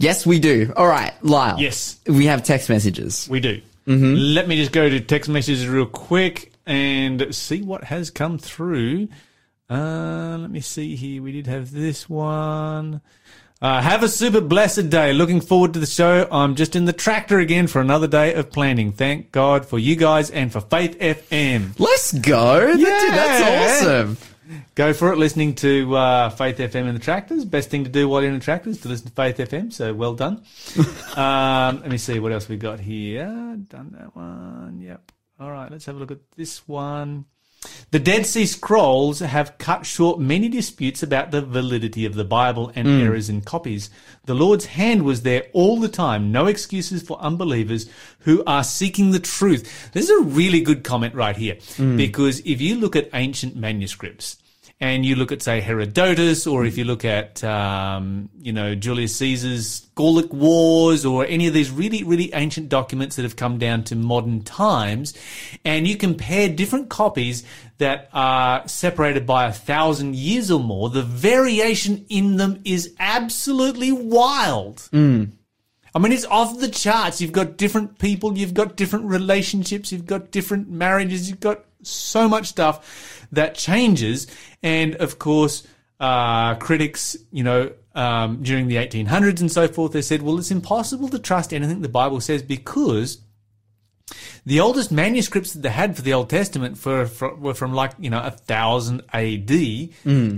Yes, we do. All right, Lyle. Yes. We have text messages. We do. Let me just go to text messages real quick and see what has come through. Uh, let me see here. We did have this one. Uh, have a super blessed day. Looking forward to the show. I'm just in the tractor again for another day of planning. Thank God for you guys and for Faith FM. Let's go. Yeah. that's awesome. Go for it. Listening to uh, Faith FM in the tractors. Best thing to do while you're in the tractors to listen to Faith FM. So well done. um, let me see what else we got here. Done that one. Yep. All right. Let's have a look at this one. The Dead Sea Scrolls have cut short many disputes about the validity of the Bible and errors in copies. The Lord's hand was there all the time. No excuses for unbelievers who are seeking the truth. This is a really good comment right here because if you look at ancient manuscripts, and you look at, say, Herodotus, or if you look at, um, you know, Julius Caesar's Gallic Wars, or any of these really, really ancient documents that have come down to modern times, and you compare different copies that are separated by a thousand years or more, the variation in them is absolutely wild. I mean, it's off the charts. You've got different people, you've got different relationships, you've got different marriages, you've got so much stuff that changes. And of course, uh, critics, you know, um, during the 1800s and so forth, they said, well, it's impossible to trust anything the Bible says because the oldest manuscripts that they had for the Old Testament for, for, were from like you know a thousand A.D.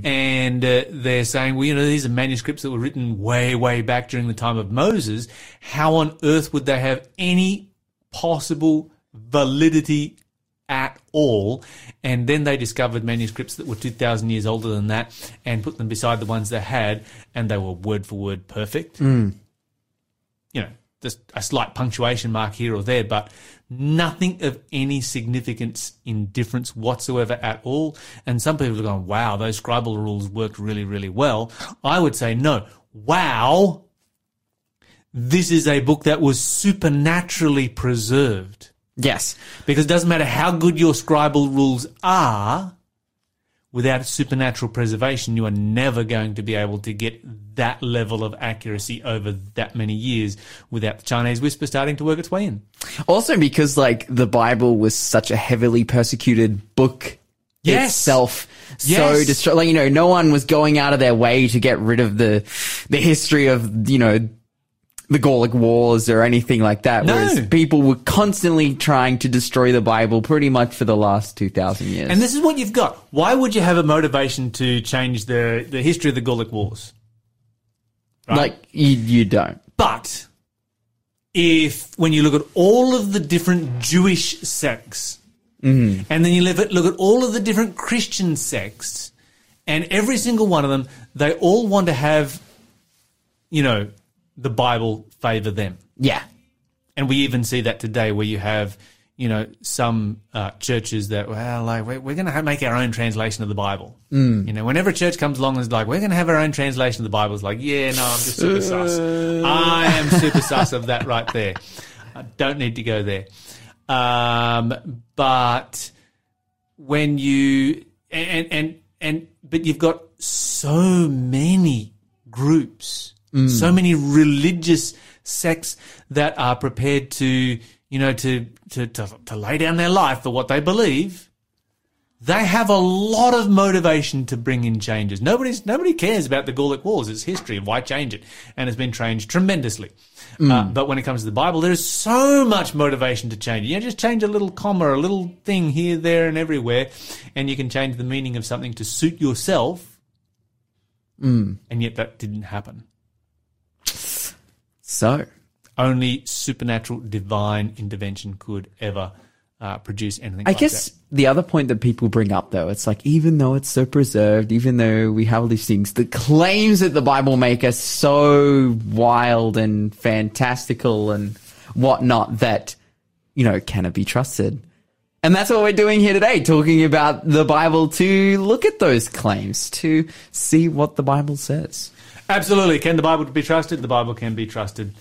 and uh, they're saying, well, you know, these are manuscripts that were written way, way back during the time of Moses. How on earth would they have any possible validity at all? And then they discovered manuscripts that were two thousand years older than that, and put them beside the ones they had, and they were word for word perfect hmm. you know, just a slight punctuation mark here or there, but nothing of any significance in difference whatsoever at all. And some people are going, wow, those scribal rules worked really, really well. I would say, no, wow, this is a book that was supernaturally preserved. Yes. Because it doesn't matter how good your scribal rules are, without supernatural preservation, you are never going to be able to get that level of accuracy over that many years without the Chinese whisper starting to work its way in. Also because like the Bible was such a heavily persecuted book Yes. itself. So Yes. destroy, like, you know, no one was going out of their way to get rid of the, the history of, you know, the Gallic Wars or anything like that. No. Whereas people were constantly trying to destroy the Bible pretty much for the last 2,000 years. And this is what you've got. Why would you have a motivation to change the, the history of the Gallic Wars? Right? like, you, you don't. But if when you look at all of the different Jewish sects, mm-hmm. and then you look at, look at all of the different Christian sects, and every single one of them, they all want to have, you know, the Bible favor them. Yeah. And we even see that today where you have, you know, some uh, churches that, well, like, we're, we're going to make our own translation of the Bible. Mm. You know, whenever a church comes along and is like, we're going to have our own translation of the Bible, it's like, yeah, no, I'm just super sus. I am super sus of that right there. I don't need to go there. Um, but when you, and, and, and, but you've got so many groups, Mm. so many religious sects that are prepared to, you know, to, to, to, to lay down their life for what they believe. They have a lot of motivation to bring in changes. Nobody's, nobody cares about the Gallic Wars. It's history. Why change it? And it's been changed tremendously. Mm. Uh, but when it comes to the Bible, there is so much motivation to change. You know, just change a little comma, a little thing here, there, and everywhere, and you can change the meaning of something to suit yourself. Mm. And yet that didn't happen. So, Only supernatural divine intervention could ever uh, produce anything I like guess that. the other point that people bring up though, it's like even though it's so preserved, even though we have all these things, the claims that the Bible make are so wild and fantastical and whatnot that, you know, can it be trusted? And that's what we're doing here today, talking about the Bible to look at those claims, to see what the Bible says. Absolutely. Can the Bible be trusted? The Bible can be trusted.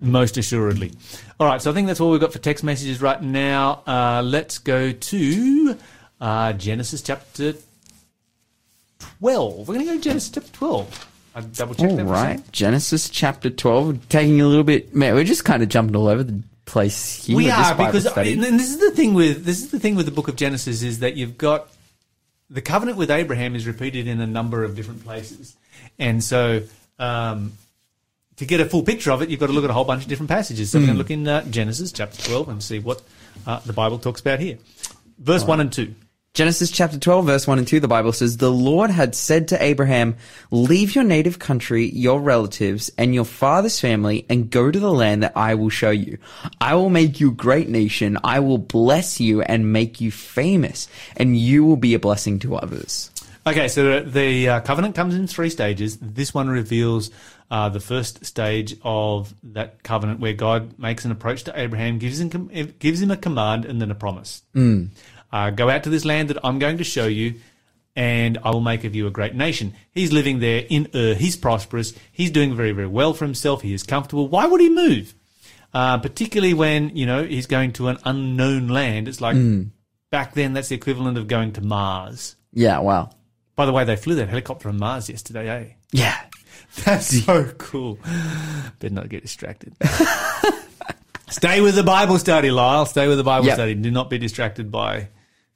Most assuredly. All right, so I think that's all we've got for text messages right now. Uh, let's go to uh, Genesis chapter 12. We're going to go to Genesis chapter 12. I double checked that. right. Genesis chapter twelve. Taking a little bit, man. We're just kind of jumping all over the place here. We are because and this is the thing with this is the thing with the book of Genesis is that you've got the covenant with Abraham is repeated in a number of different places, and so um, to get a full picture of it, you've got to look at a whole bunch of different passages. So we're going to look in uh, Genesis chapter twelve and see what uh, the Bible talks about here. Verse one and two. Genesis chapter 12, verse 1 and 2, the Bible says, The Lord had said to Abraham, Leave your native country, your relatives, and your father's family, and go to the land that I will show you. I will make you a great nation. I will bless you and make you famous, and you will be a blessing to others. Okay, so the, the uh, covenant comes in three stages. This one reveals uh, the first stage of that covenant, where God makes an approach to Abraham, gives him gives him a command and then a promise. Uh, go out to this land that I'm going to show you, and I will make of you a great nation. He's living there in Ur. He's prosperous. He's doing very very well for himself. He is comfortable. Why would he move? Uh, particularly when you know he's going to an unknown land. It's like back then that's the equivalent of going to Mars. Yeah, wow. By the way, they flew that helicopter on Mars yesterday, eh? Yeah. That's so cool. Better not get distracted. Stay with the Bible study, Lyle. Stay with the Bible Yep. study. Do not be distracted by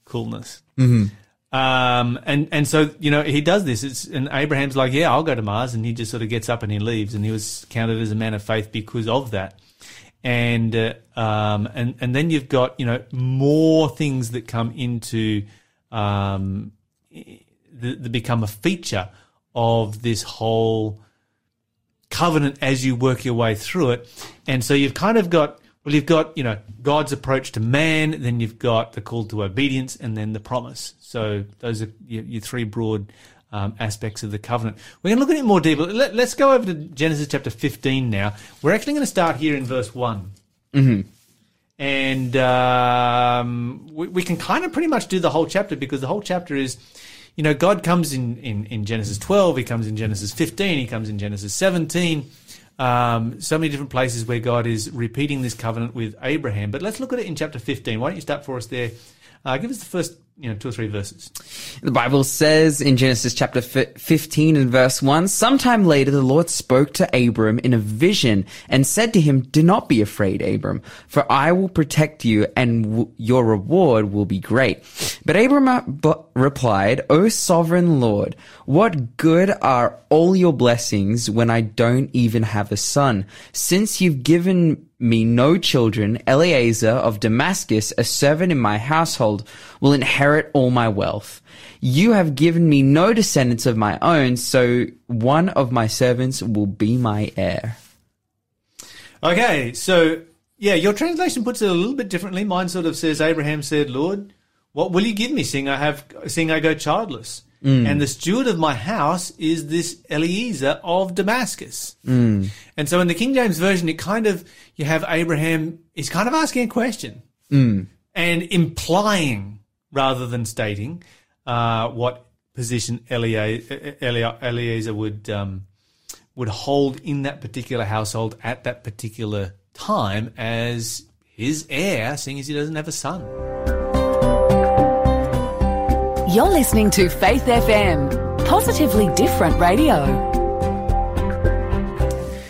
coolness. Mm-hmm. Um, and, and so, you know, he does this. It's, and Abraham's like, yeah, I'll go to Mars. And he just sort of gets up and he leaves. And he was counted as a man of faith because of that. And, uh, um, and, and then you've got, you know, more things that come into, um, that, that become a feature of this whole covenant as you work your way through it. And so you've kind of got, well, you've got, you know, God's approach to man, then you've got the call to obedience, and then the promise. So those are your, your three broad um, aspects of the covenant. We're going to look at it more deeply. Let, us go over to Genesis chapter 15 now. We're actually going to start here in verse one and um, we, we can kind of pretty much do the whole chapter because the whole chapter is, you know, God comes in, in, in Genesis 12, He comes in Genesis 15, He comes in Genesis 17. Um, so many different places where God is repeating this covenant with Abraham. But let's look at it in chapter 15. Why don't you start for us there? Uh, give us the first, you know, two or three verses. The Bible says in Genesis chapter fi- 15 and verse 1, Sometime later the Lord spoke to Abram in a vision and said to him, Do not be afraid, Abram, for I will protect you and w- your reward will be great. But Abram uh, replied, O sovereign Lord, what good are all your blessings when I don't even have a son? Since you've given me no children, Eliezer of Damascus, a servant in my household, will inherit all my wealth. You have given me no descendants of my own, so one of my servants will be my heir. Okay, so yeah, your translation puts it a little bit differently. Mine sort of says, Abraham said, Lord, what will you give me, seeing I have, seeing I go childless? And the steward of my house is this Eliezer of Damascus. And so in the King James Version, it kind of, you have Abraham, he's kind of asking a question and implying rather than stating, uh, what position Eliezer would, um, would hold in that particular household at that particular time as his heir, seeing as he doesn't have a son. You're listening to Faith FM, positively different radio.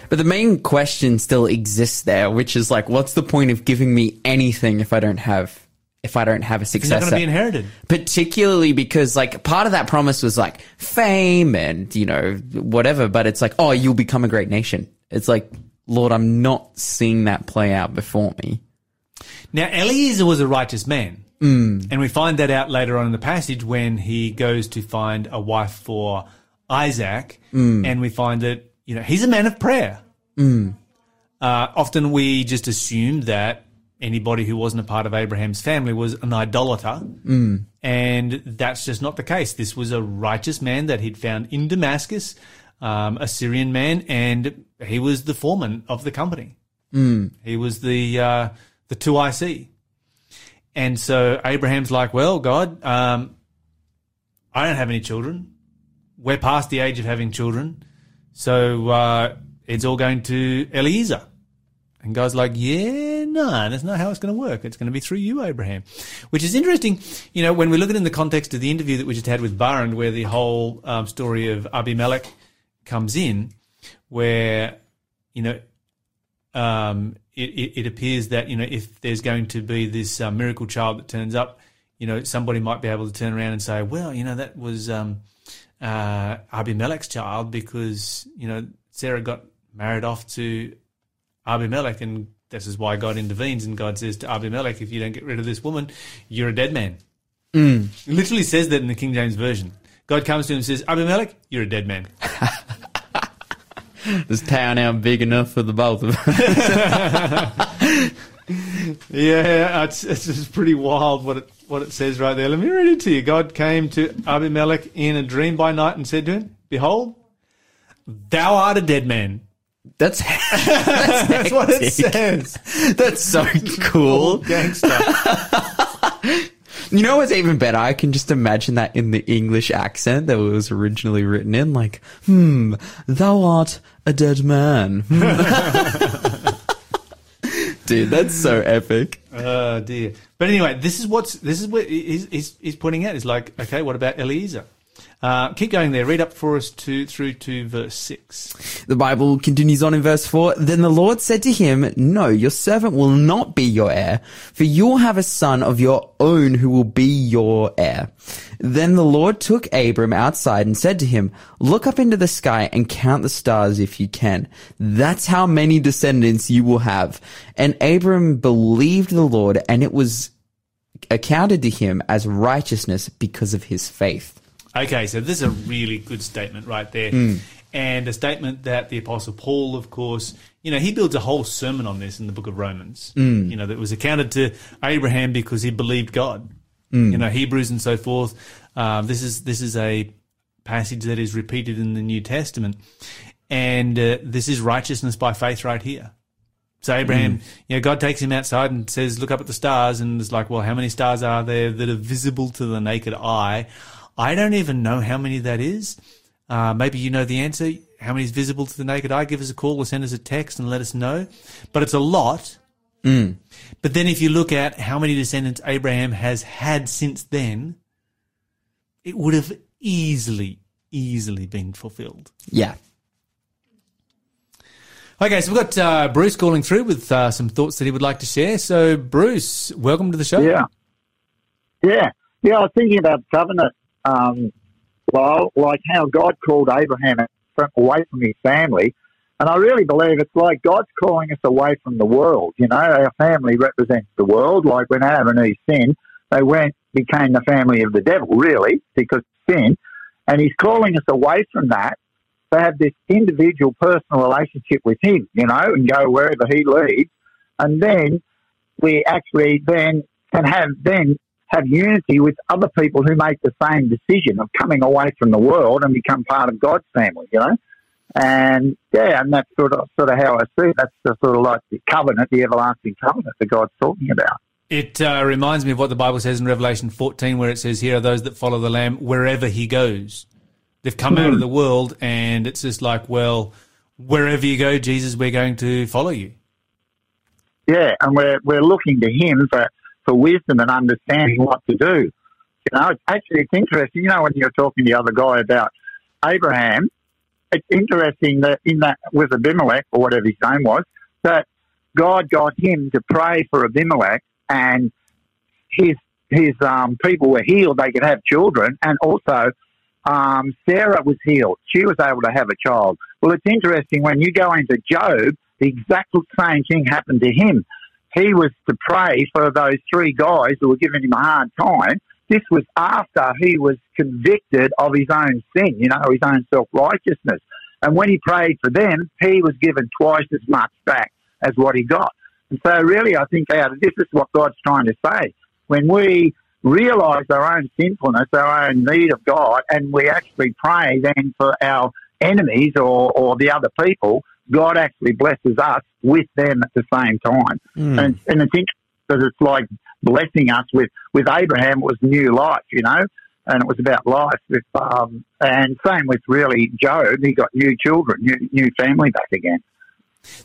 But the main question still exists there, which is like, what's the point of giving me anything if I don't have, if I don't have a He's not going to be inherited. particularly because like part of that promise was like fame and you know whatever but it's like oh you'll become a great nation it's like lord i'm not seeing that play out before me Now, Eliezer was a righteous man. Mm. And we find that out later on in the passage when he goes to find a wife for Isaac. And we find that, you know, he's a man of prayer. Uh, often we just assume that anybody who wasn't a part of Abraham's family was an idolater. And that's just not the case. This was a righteous man that he'd found in Damascus, um, a Syrian man, and he was the foreman of the company. He was the uh, the two IC. And so Abraham's like, well, God, um, I don't have any children. We're past the age of having children. So uh, it's all going to Eliezer. And God's like, yeah, no, that's not how it's going to work. It's going to be through you, Abraham. Which is interesting, you know, when we look at it in the context of the interview that we just had with Baran, where the whole um, story of Abimelech comes in, where you know um, it, it, it, appears that you know if there's going to be this uh, miracle child that turns up, you know somebody might be able to turn around and say, well, you know that was um, uh, Abimelech's child because you know Sarah got married off to Abimelech, and this is why God intervenes and God says to Abimelech, if you don't get rid of this woman, you're a dead man. Mm. It literally says that in the King James version. God comes to him and says, Abimelech, you're a dead man. this town ain't big enough for the both of us. yeah, it's, it's just pretty wild what it what it says right there. Let me read it to you. God came to Abimelech in a dream by night and said to him, Behold, thou art a dead man. That's that's, that's what it says. That's so cool, gangster. You know what's even better? I can just imagine that in the English accent that it was originally written in, like, hmm, thou art a dead man. Dude, that's so epic. Oh dear. But anyway, this is what's this is what he's, he's, he's pointing out. Is like, okay, what about Eliezer? Uh, keep going there. Read up for us to through to verse six. The Bible continues on in verse four. Then the Lord said to him, "No, your servant will not be your heir, for you'll have a son of your own who will be your heir." Then the Lord took Abram outside and said to him, "Look up into the sky and count the stars if you can. That's how many descendants you will have." And Abram believed the Lord, and it was accounted to him as righteousness because of his faith. Okay, so this is a really good statement right there. Mm. And a statement that the Apostle Paul, of course, you know, he builds a whole sermon on this in the book of Romans. Mm. You know, that was accounted to Abraham because he believed God. Mm. You know, Hebrews and so forth. Um, this is this is a passage that is repeated in the New Testament, and uh, this is righteousness by faith right here. So Abraham, you know, God takes him outside and says, "Look up at the stars," and it's like, "Well, how many stars are there that are visible to the naked eye?" I don't even know how many that is. Uh, maybe you know the answer. How many is visible to the naked eye? Give us a call or send us a text and let us know. But it's a lot. Mm. But then if you look at how many descendants Abraham has had since then, it would have easily, easily been fulfilled. Yeah. Okay, so we've got uh, Bruce calling through with uh, some thoughts that he would like to share. So, Bruce, welcome to the show. Yeah. Yeah. Yeah, I was thinking about covenant um, well, like how God called Abraham away from his family. And I really believe it's like God's calling us away from the world. You know, our family represents the world. Like when Adam and Eve sinned, they went, became the family of the devil, really, because sin. And he's calling us away from that to have this individual personal relationship with him, you know, and go wherever he leads. And then we actually then can have then have unity with other people who make the same decision of coming away from the world and become part of God's family, you know? And yeah, and that's sort of sort of how I see it. That's the sort of like the covenant, the everlasting covenant that God's talking about. It uh, reminds me of what the Bible says in Revelation 14, where it says, Here are those that follow the Lamb wherever he goes. They've come out of the world, and it's just like, well, wherever you go, Jesus, we're going to follow you. Yeah, and we're, we're looking to him for for wisdom and understanding what to do. You know, it's actually it's interesting. You know, when you're talking to the other guy about Abraham, it's interesting that in that with Abimelech or whatever his name was, that God got him to pray for Abimelech, and his his um, people were healed; they could have children, and also um, Sarah was healed; she was able to have a child. Well, it's interesting when you go into Job, the exact same thing happened to him he was to pray for those three guys who were giving him a hard time. This was after he was convicted of his own sin, you know, his own self righteousness. And when he prayed for them, he was given twice as much back as what he got. And so, really, I think out of this is what God's trying to say. When we realize our own sinfulness, our own need of God, and we actually pray then for our enemies or, or the other people, God actually blesses us with them at the same time. Mm. And, and it's interesting because it's like blessing us with, with Abraham, it was new life, you know, and it was about life. With, um, and same with really Job, he got new children, new, new family back again.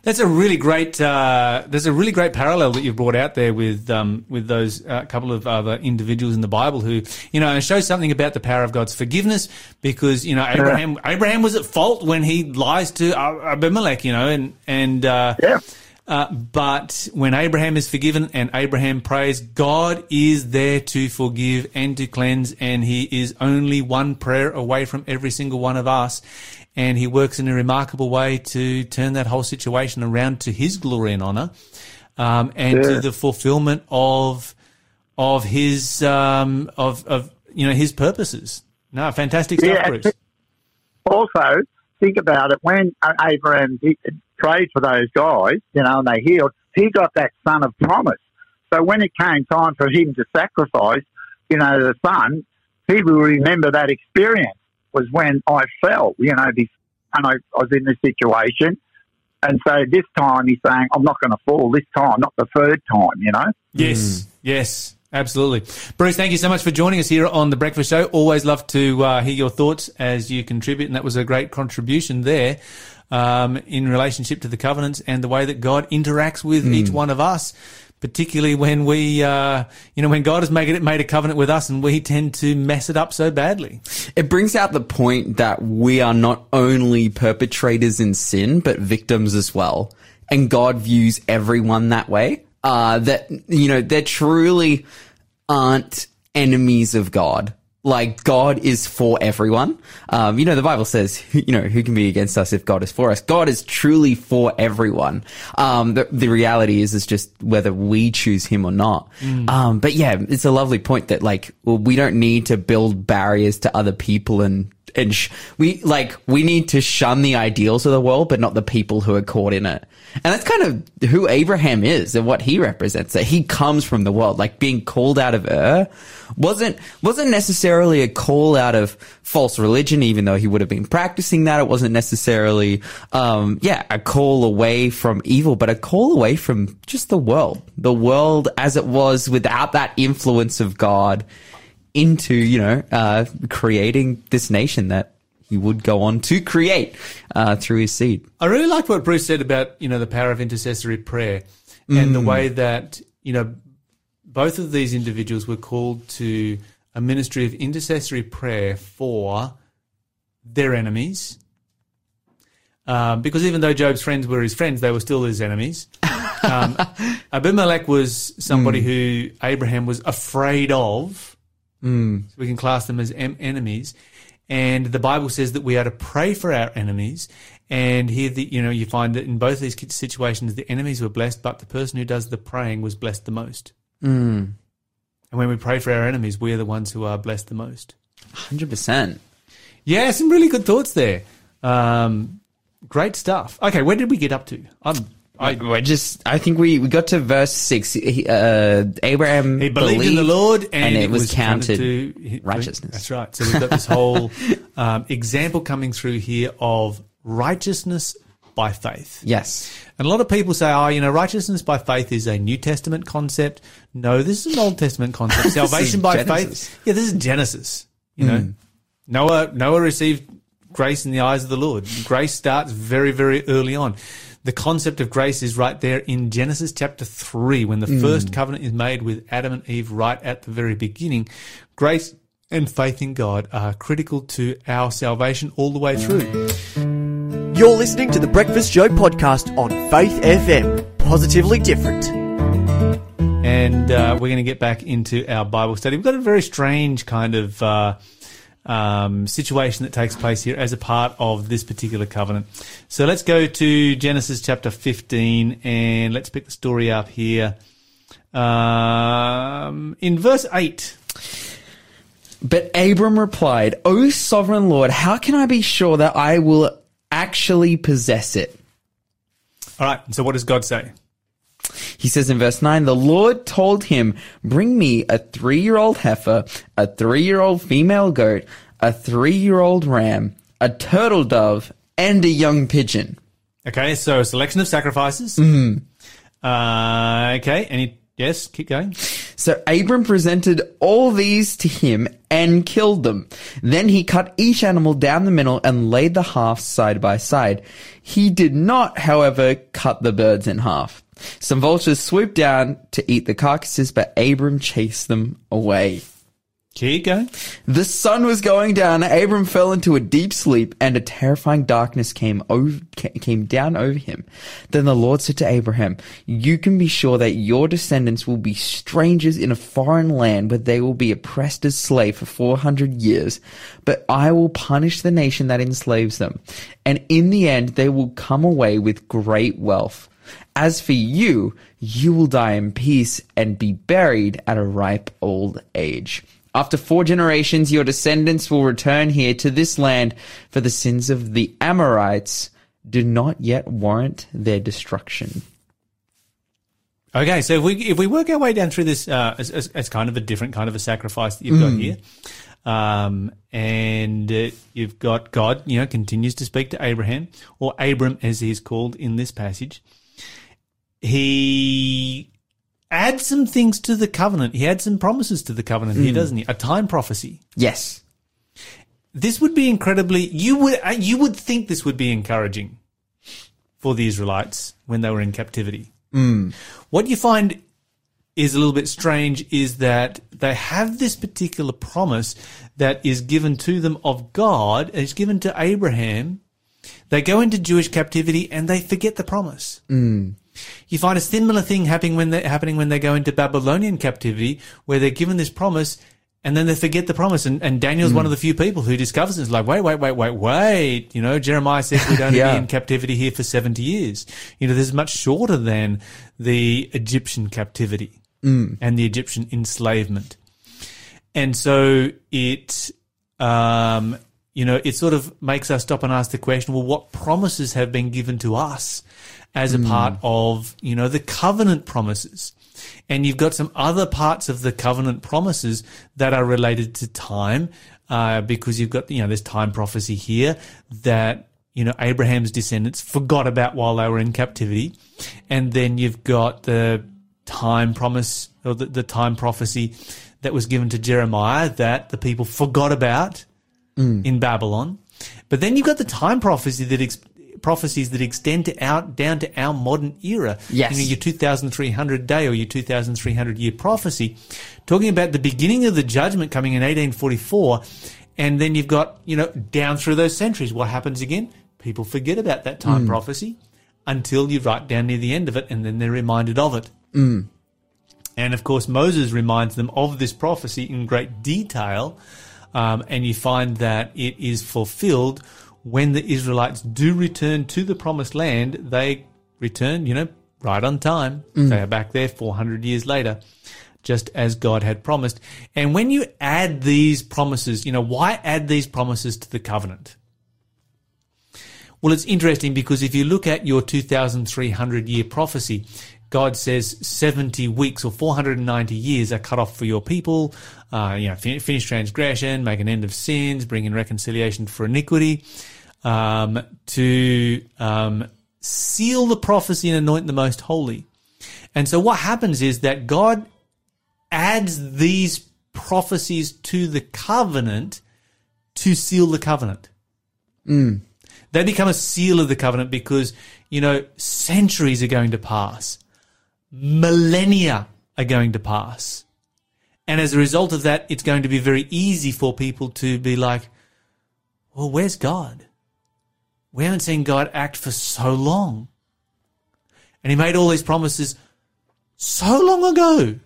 That's a really great. Uh, there's a really great parallel that you've brought out there with um, with those uh, couple of other individuals in the Bible who, you know, shows something about the power of God's forgiveness because you know Abraham Abraham was at fault when he lies to Abimelech, you know, and and uh, Yeah. uh, but when Abraham is forgiven and Abraham prays, God is there to forgive and to cleanse, and He is only one prayer away from every single one of us. And He works in a remarkable way to turn that whole situation around to His glory and honor, um, and Yeah. to the fulfillment of of His um, of of you know His purposes. No, fantastic stuff, Yeah, Bruce. Also, think about it when uh, Abraham prayed for those guys, you know, and they healed, he got that son of promise. So when it came time for him to sacrifice, you know, the son, he will remember that experience was when I fell, you know, this, and I, I was in this situation. And so this time he's saying, I'm not going to fall this time, not the third time, you know? Yes, yes, absolutely. Bruce, thank you so much for joining us here on the Breakfast Show. Always love to uh, hear your thoughts as you contribute, and that was a great contribution there um, in relationship to the covenants and the way that God interacts with each one of us. Particularly when we, uh, you know, when God has made it made a covenant with us, and we tend to mess it up so badly. It brings out the point that we are not only perpetrators in sin, but victims as well. And God views everyone that way. Uh, that, you know, there truly aren't enemies of God. Like God is for everyone. Um, you know, the Bible says, you know, who can be against us if God is for us? God is truly for everyone. Um, the, the reality is, is just whether we choose him or not. Um, but yeah, it's a lovely point that like, well, we don't need to build barriers to other people and, and sh- we like, we need to shun the ideals of the world, but not the people who are caught in it. And that's kind of who Abraham is and what he represents, that he comes from the world, like being called out of Ur wasn't, wasn't necessarily a call out of false religion, even though he would have been practicing that. It wasn't necessarily, um, yeah, a call away from evil, but a call away from just the world, the world as it was without that influence of God into, you know, uh, creating this nation that he would go on to create, uh, through his seed. I really liked what Bruce said about you know the power of intercessory prayer and the way that you know both of these individuals were called to a ministry of intercessory prayer for their enemies. Um, because even though Job's friends were his friends, they were still his enemies. Um, Abimelech was somebody who Abraham was afraid of. So we can class them as em- enemies. And the Bible says that we are to pray for our enemies. And here, the, you know, you find that in both these situations, the enemies were blessed, but the person who does the praying was blessed the most. And when we pray for our enemies, we are the ones who are blessed the most. 100%. Yeah, some really good thoughts there. Um, great stuff. Okay, where did we get up to? I'm, I, just, I think we, we got to verse six. He, uh, Abraham he believed, in the Lord, and, it, was, counted, to righteousness. That's right. So we've got this whole um, example coming through here of righteousness by faith. Yes. And a lot of people say, oh, you know, righteousness by faith is a New Testament concept. No, this is an Old Testament concept. Salvation by Genesis. faith. Yeah, this is Genesis. You know, Noah, Noah received grace in the eyes of the Lord. Grace starts very, very early on. The concept of grace is right there in Genesis chapter 3 when the first covenant is made with Adam and Eve right at the very beginning. Grace and faith in God are critical to our salvation all the way through. You're listening to the Breakfast Show podcast on Faith FM. Positively different. and uh, we're going to get back into our Bible study. We've got a very strange kind of uh, um, situation that takes place here as a part of this particular covenant. So let's go to Genesis chapter 15 and let's pick the story up here. Um, in verse 8. But Abram replied, O sovereign Lord, how can I be sure that I will actually possess it? All right, so what does God say? He says in verse 9, the Lord told him, bring me a three-year-old heifer, a three-year-old female goat, a three-year-old ram, a turtle dove, and a young pigeon. Okay, so a selection of sacrifices. Mm. Uh, okay, any, yes, keep going. So Abram presented all these to him and killed them. Then he cut each animal down the middle and laid the halves side by side. He did not, however, cut the birds in half. Some vultures swooped down to eat the carcasses, but Abram chased them away. Keep going. The sun was going down. Abram fell into a deep sleep, and a terrifying darkness came over, came down over him. Then the Lord said to Abraham, "You can be sure that your descendants will be strangers in a foreign land, where they will be oppressed as slaves for four hundred years. But I will punish the nation that enslaves them, and in the end, they will come away with great wealth." As for you, you will die in peace and be buried at a ripe old age. After four generations, your descendants will return here to this land, for the sins of the Amorites do not yet warrant their destruction. Okay, so if we if we work our way down through this uh, as, as, as kind of a different kind of a sacrifice that you've got here, um, and uh, you've got God, you know, continues to speak to Abraham or Abram as he's called in this passage. He adds some things to the covenant. He adds some promises to the covenant here, hmm. doesn't he? A time prophecy. Yes. This would be incredibly. You would uh, you would think this would be encouraging for the Israelites when they were in captivity. Hmm. What you find is a little bit strange is that they have this particular promise that is given to them of God, and it's given to Abraham. They go into Jewish captivity and they forget the promise. Hmm. You find a similar thing happening when they happening when they go into Babylonian captivity, where they're given this promise and then they forget the promise. And, and Daniel's one of the few people who discovers it. It's like, wait, wait, wait, wait, wait. You know, Jeremiah says we'd only Yeah. be in captivity here for 70 years. You know, this is much shorter than the Egyptian captivity and the Egyptian enslavement. And so it, um, you know, it sort of makes us stop and ask the question, well, what promises have been given to us as a part of, you know, the covenant promises? And you've got some other parts of the covenant promises that are related to time, uh, because you've got, you know, there's time prophecy here that, you know, Abraham's descendants forgot about while they were in captivity. And then you've got the time promise or the, the time prophecy that was given to Jeremiah that the people forgot about Mm. in Babylon. But then you've got the time prophecy that ex- prophecies that extend to out down to our modern era. Yes. You know, your 2300 day or your 2300 year prophecy talking about the beginning of the judgment coming in 1844 and then you've got, you know, down through those centuries what happens again? People forget about that time mm. prophecy until you right down near the end of it and then they're reminded of it. Mm. And of course, Moses reminds them of this prophecy in great detail. Um, and you find that it is fulfilled when the Israelites do return to the promised land. They return, you know, right on time. They are back there 400 years later, just as God had promised. And when you add these promises, you know, why add these promises to the covenant? Well, it's interesting because if you look at your 2,300 year prophecy, God says 70 weeks or 490 years are cut off for your people. Uh, you know, fin- finish transgression, make an end of sins, bring in reconciliation for iniquity, um, to um, seal the prophecy and anoint the most holy. And so what happens is that God adds these prophecies to the covenant to seal the covenant. They become a seal of the covenant because, you know, centuries are going to pass. Millennia are going to pass. And as a result of that, it's going to be very easy for people to be like, well, where's God? We haven't seen God act for so long. And he made all these promises so long ago.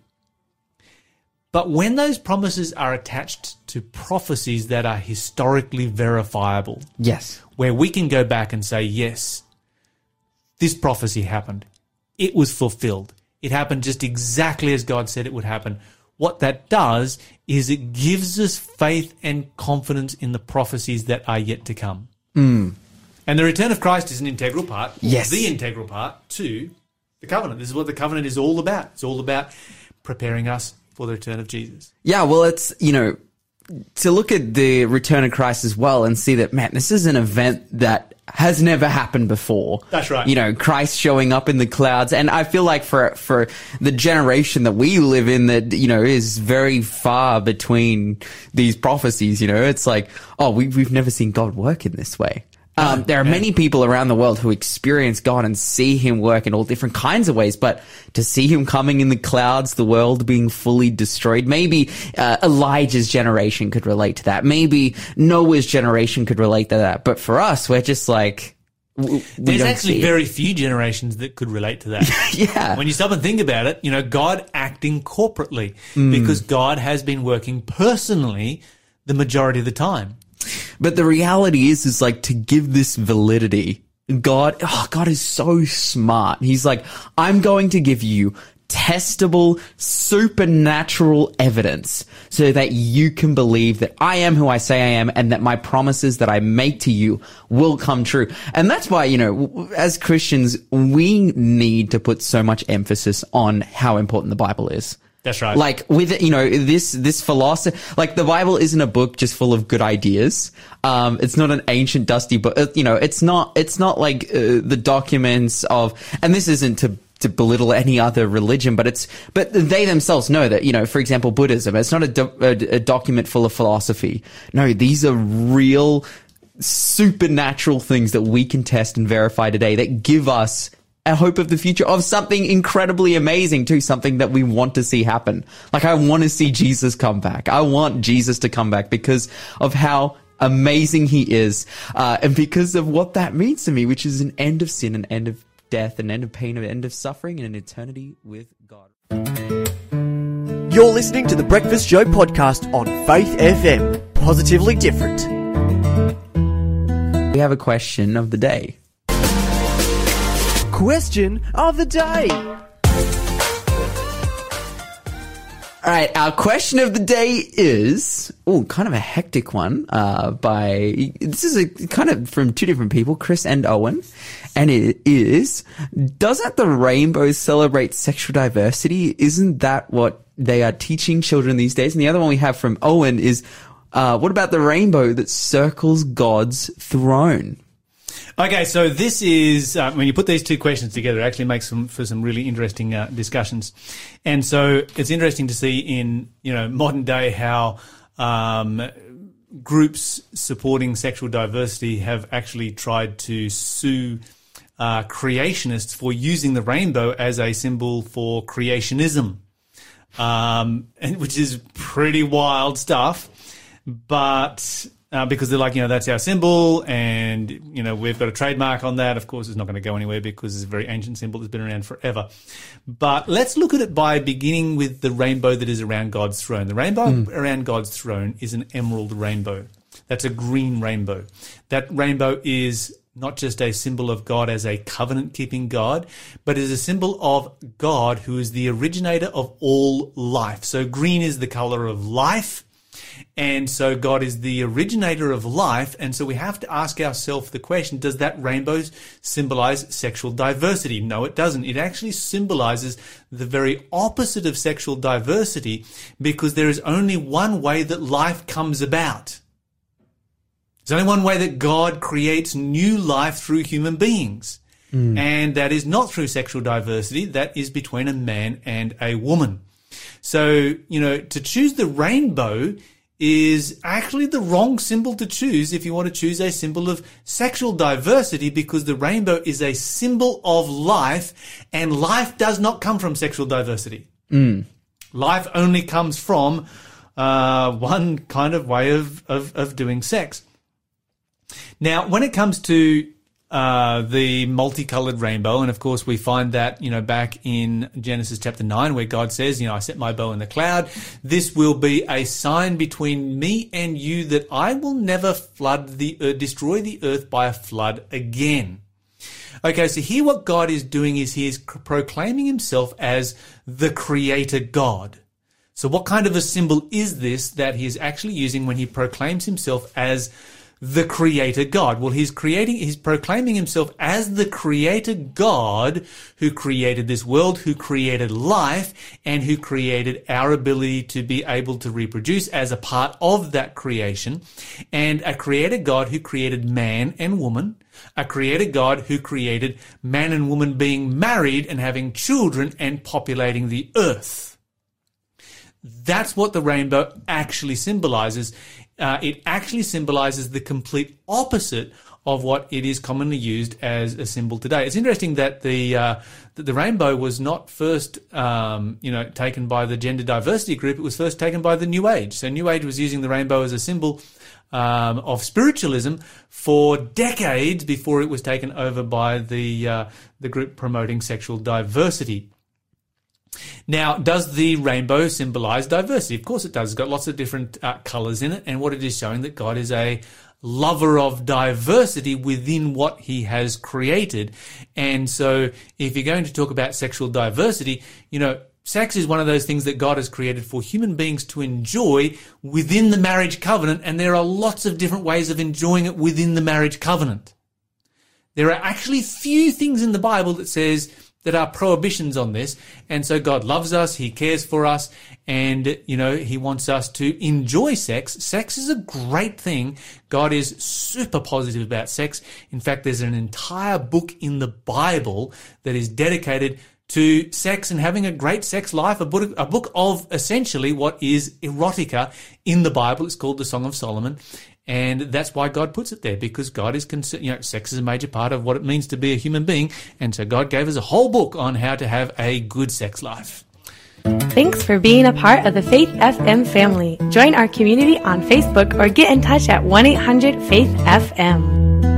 But when those promises are attached to prophecies that are historically verifiable, Yes. where we can go back and say, yes, this prophecy happened. It was fulfilled. It happened just exactly as God said it would happen. What that does is it gives us faith and confidence in the prophecies that are yet to come. Hmm. And the return of Christ is an integral part, Yes. the integral part to the covenant. This is what the covenant is all about. It's all about preparing us for the return of Jesus. Yeah, well, it's, you know, to look at the return of Christ as well and see that, man, this is an event that has never happened before. That's right. You know, Christ showing up in the clouds. And I feel like for, for the generation that we live in that, you know, is very far between these prophecies, you know, it's like, oh, we, we've never seen God work in this way. Um, there are many people around the world who experience God and see Him work in all different kinds of ways, but to see Him coming in the clouds, the world being fully destroyed, maybe uh, Elijah's generation could relate to that. Maybe Noah's generation could relate to that. But for us, we're just like, we There's actually very few generations that could relate to that. yeah. when you stop and think about it, you know, God acting corporately Mm. because God has been working personally the majority of the time. But the reality is, is like to give this validity, God, oh, God is so smart. He's like, I'm going to give you testable, supernatural evidence so that you can believe that I am who I say I am and that my promises that I make to you will come true. And that's why, you know, as Christians, we need to put so much emphasis on how important the Bible is. That's right. Like with you know this this philosophy, like the Bible isn't a book just full of good ideas. Um, it's not an ancient dusty book. Uh, You know, it's not it's not like uh, the documents of. And this isn't to to belittle any other religion, but it's but they themselves know that you know, for example, Buddhism. It's not a, do, a, a document full of philosophy. No, these are real supernatural things that we can test and verify today that give us a hope of the future of something incredibly amazing too, something that we want to see happen. Like I want to see Jesus come back. I want Jesus to come back because of how amazing he is, uh, and because of what that means to me, which is an end of sin, an end of death, an end of pain, an end of suffering, and an eternity with God. You're listening to the Breakfast Show podcast on Faith FM. Positively different. We have a question of the day. Question of the day. All right, our question of the day is oh, kind of a hectic one. Uh, by this is a kind of from two different people, Chris and Owen, and it is: Doesn't the rainbow celebrate sexual diversity? Isn't that what they are teaching children these days? And the other one we have from Owen is: uh, What about the rainbow that circles God's throne? Okay, so this is uh, when you put these two questions together, it actually makes some for some really interesting uh, discussions. And so it's interesting to see in you know modern day how um, groups supporting sexual diversity have actually tried to sue uh, creationists for using the rainbow as a symbol for creationism, um, and which is pretty wild stuff. But uh, because they're like, you know, that's our symbol, and you know, we've got a trademark on that. Of course, it's not going to go anywhere because it's a very ancient symbol that's been around forever. But let's look at it by beginning with the rainbow that is around God's throne. The rainbow around God's throne is an emerald rainbow. That's a green rainbow. That rainbow is not just a symbol of God as a covenant keeping God, but is a symbol of God who is the originator of all life. So green is the color of life. And so God is the originator of life. And so we have to ask ourselves the question, does that rainbow symbolize sexual diversity? No, it doesn't. It actually symbolizes the very opposite of sexual diversity because there is only one way that life comes about. There's only one way that God creates new life through human beings. Hmm. And that is not through sexual diversity. That is between a man and a woman. So, you know, to choose the rainbow is actually the wrong symbol to choose if you want to choose a symbol of sexual diversity because the rainbow is a symbol of life and life does not come from sexual diversity. Life only comes from uh, one kind of way of, of, of doing sex. Now, when it comes to uh, the multicolored rainbow, and of course we find that you know back in Genesis chapter nine, where God says, "You know, I set my bow in the cloud. This will be a sign between me and you that I will never flood the uh, destroy the earth by a flood again." Okay, so here what God is doing is He is proclaiming Himself as the Creator God. So what kind of a symbol is this that He is actually using when He proclaims Himself as the creator God. Well, he's creating, he's proclaiming himself as the creator God who created this world, who created life, and who created our ability to be able to reproduce as a part of that creation. And a creator God who created man and woman, A creator God who created man and woman being married and having children and populating the earth. That's what the rainbow actually symbolizes. Uh, it actually symbolizes the complete opposite of what it is commonly used as a symbol today. It's interesting that the uh, that the rainbow was not first um, you know taken by the gender diversity group. It was first taken by the New Age. So New Age was using the rainbow as a symbol um, of spiritualism for decades before it was taken over by the uh, the group promoting sexual diversity. Now, does the rainbow symbolize diversity? Of course it does. It's got lots of different uh, colors in it, and what it is showing that God is a lover of diversity within what he has created. And so, if you're going to talk about sexual diversity, you know, sex is one of those things that God has created for human beings to enjoy within the marriage covenant, and there are lots of different ways of enjoying it within the marriage covenant. There are actually few things in the Bible that says that are prohibitions on this. And so God loves us, He cares for us, and, you know, He wants us to enjoy sex. Sex is a great thing. God is super positive about sex. In fact, there's an entire book in the Bible that is dedicated to sex and having a great sex life, a book, a book of essentially what is erotica in the Bible. It's called the Song of Solomon. And that's why God puts it there, because God is concerned, you know, sex is a major part of what it means to be a human being. And so God gave us a whole book on how to have a good sex life. Thanks for being a part of the Faith FM family. Join our community on Facebook or get in touch at 1 800 Faith FM.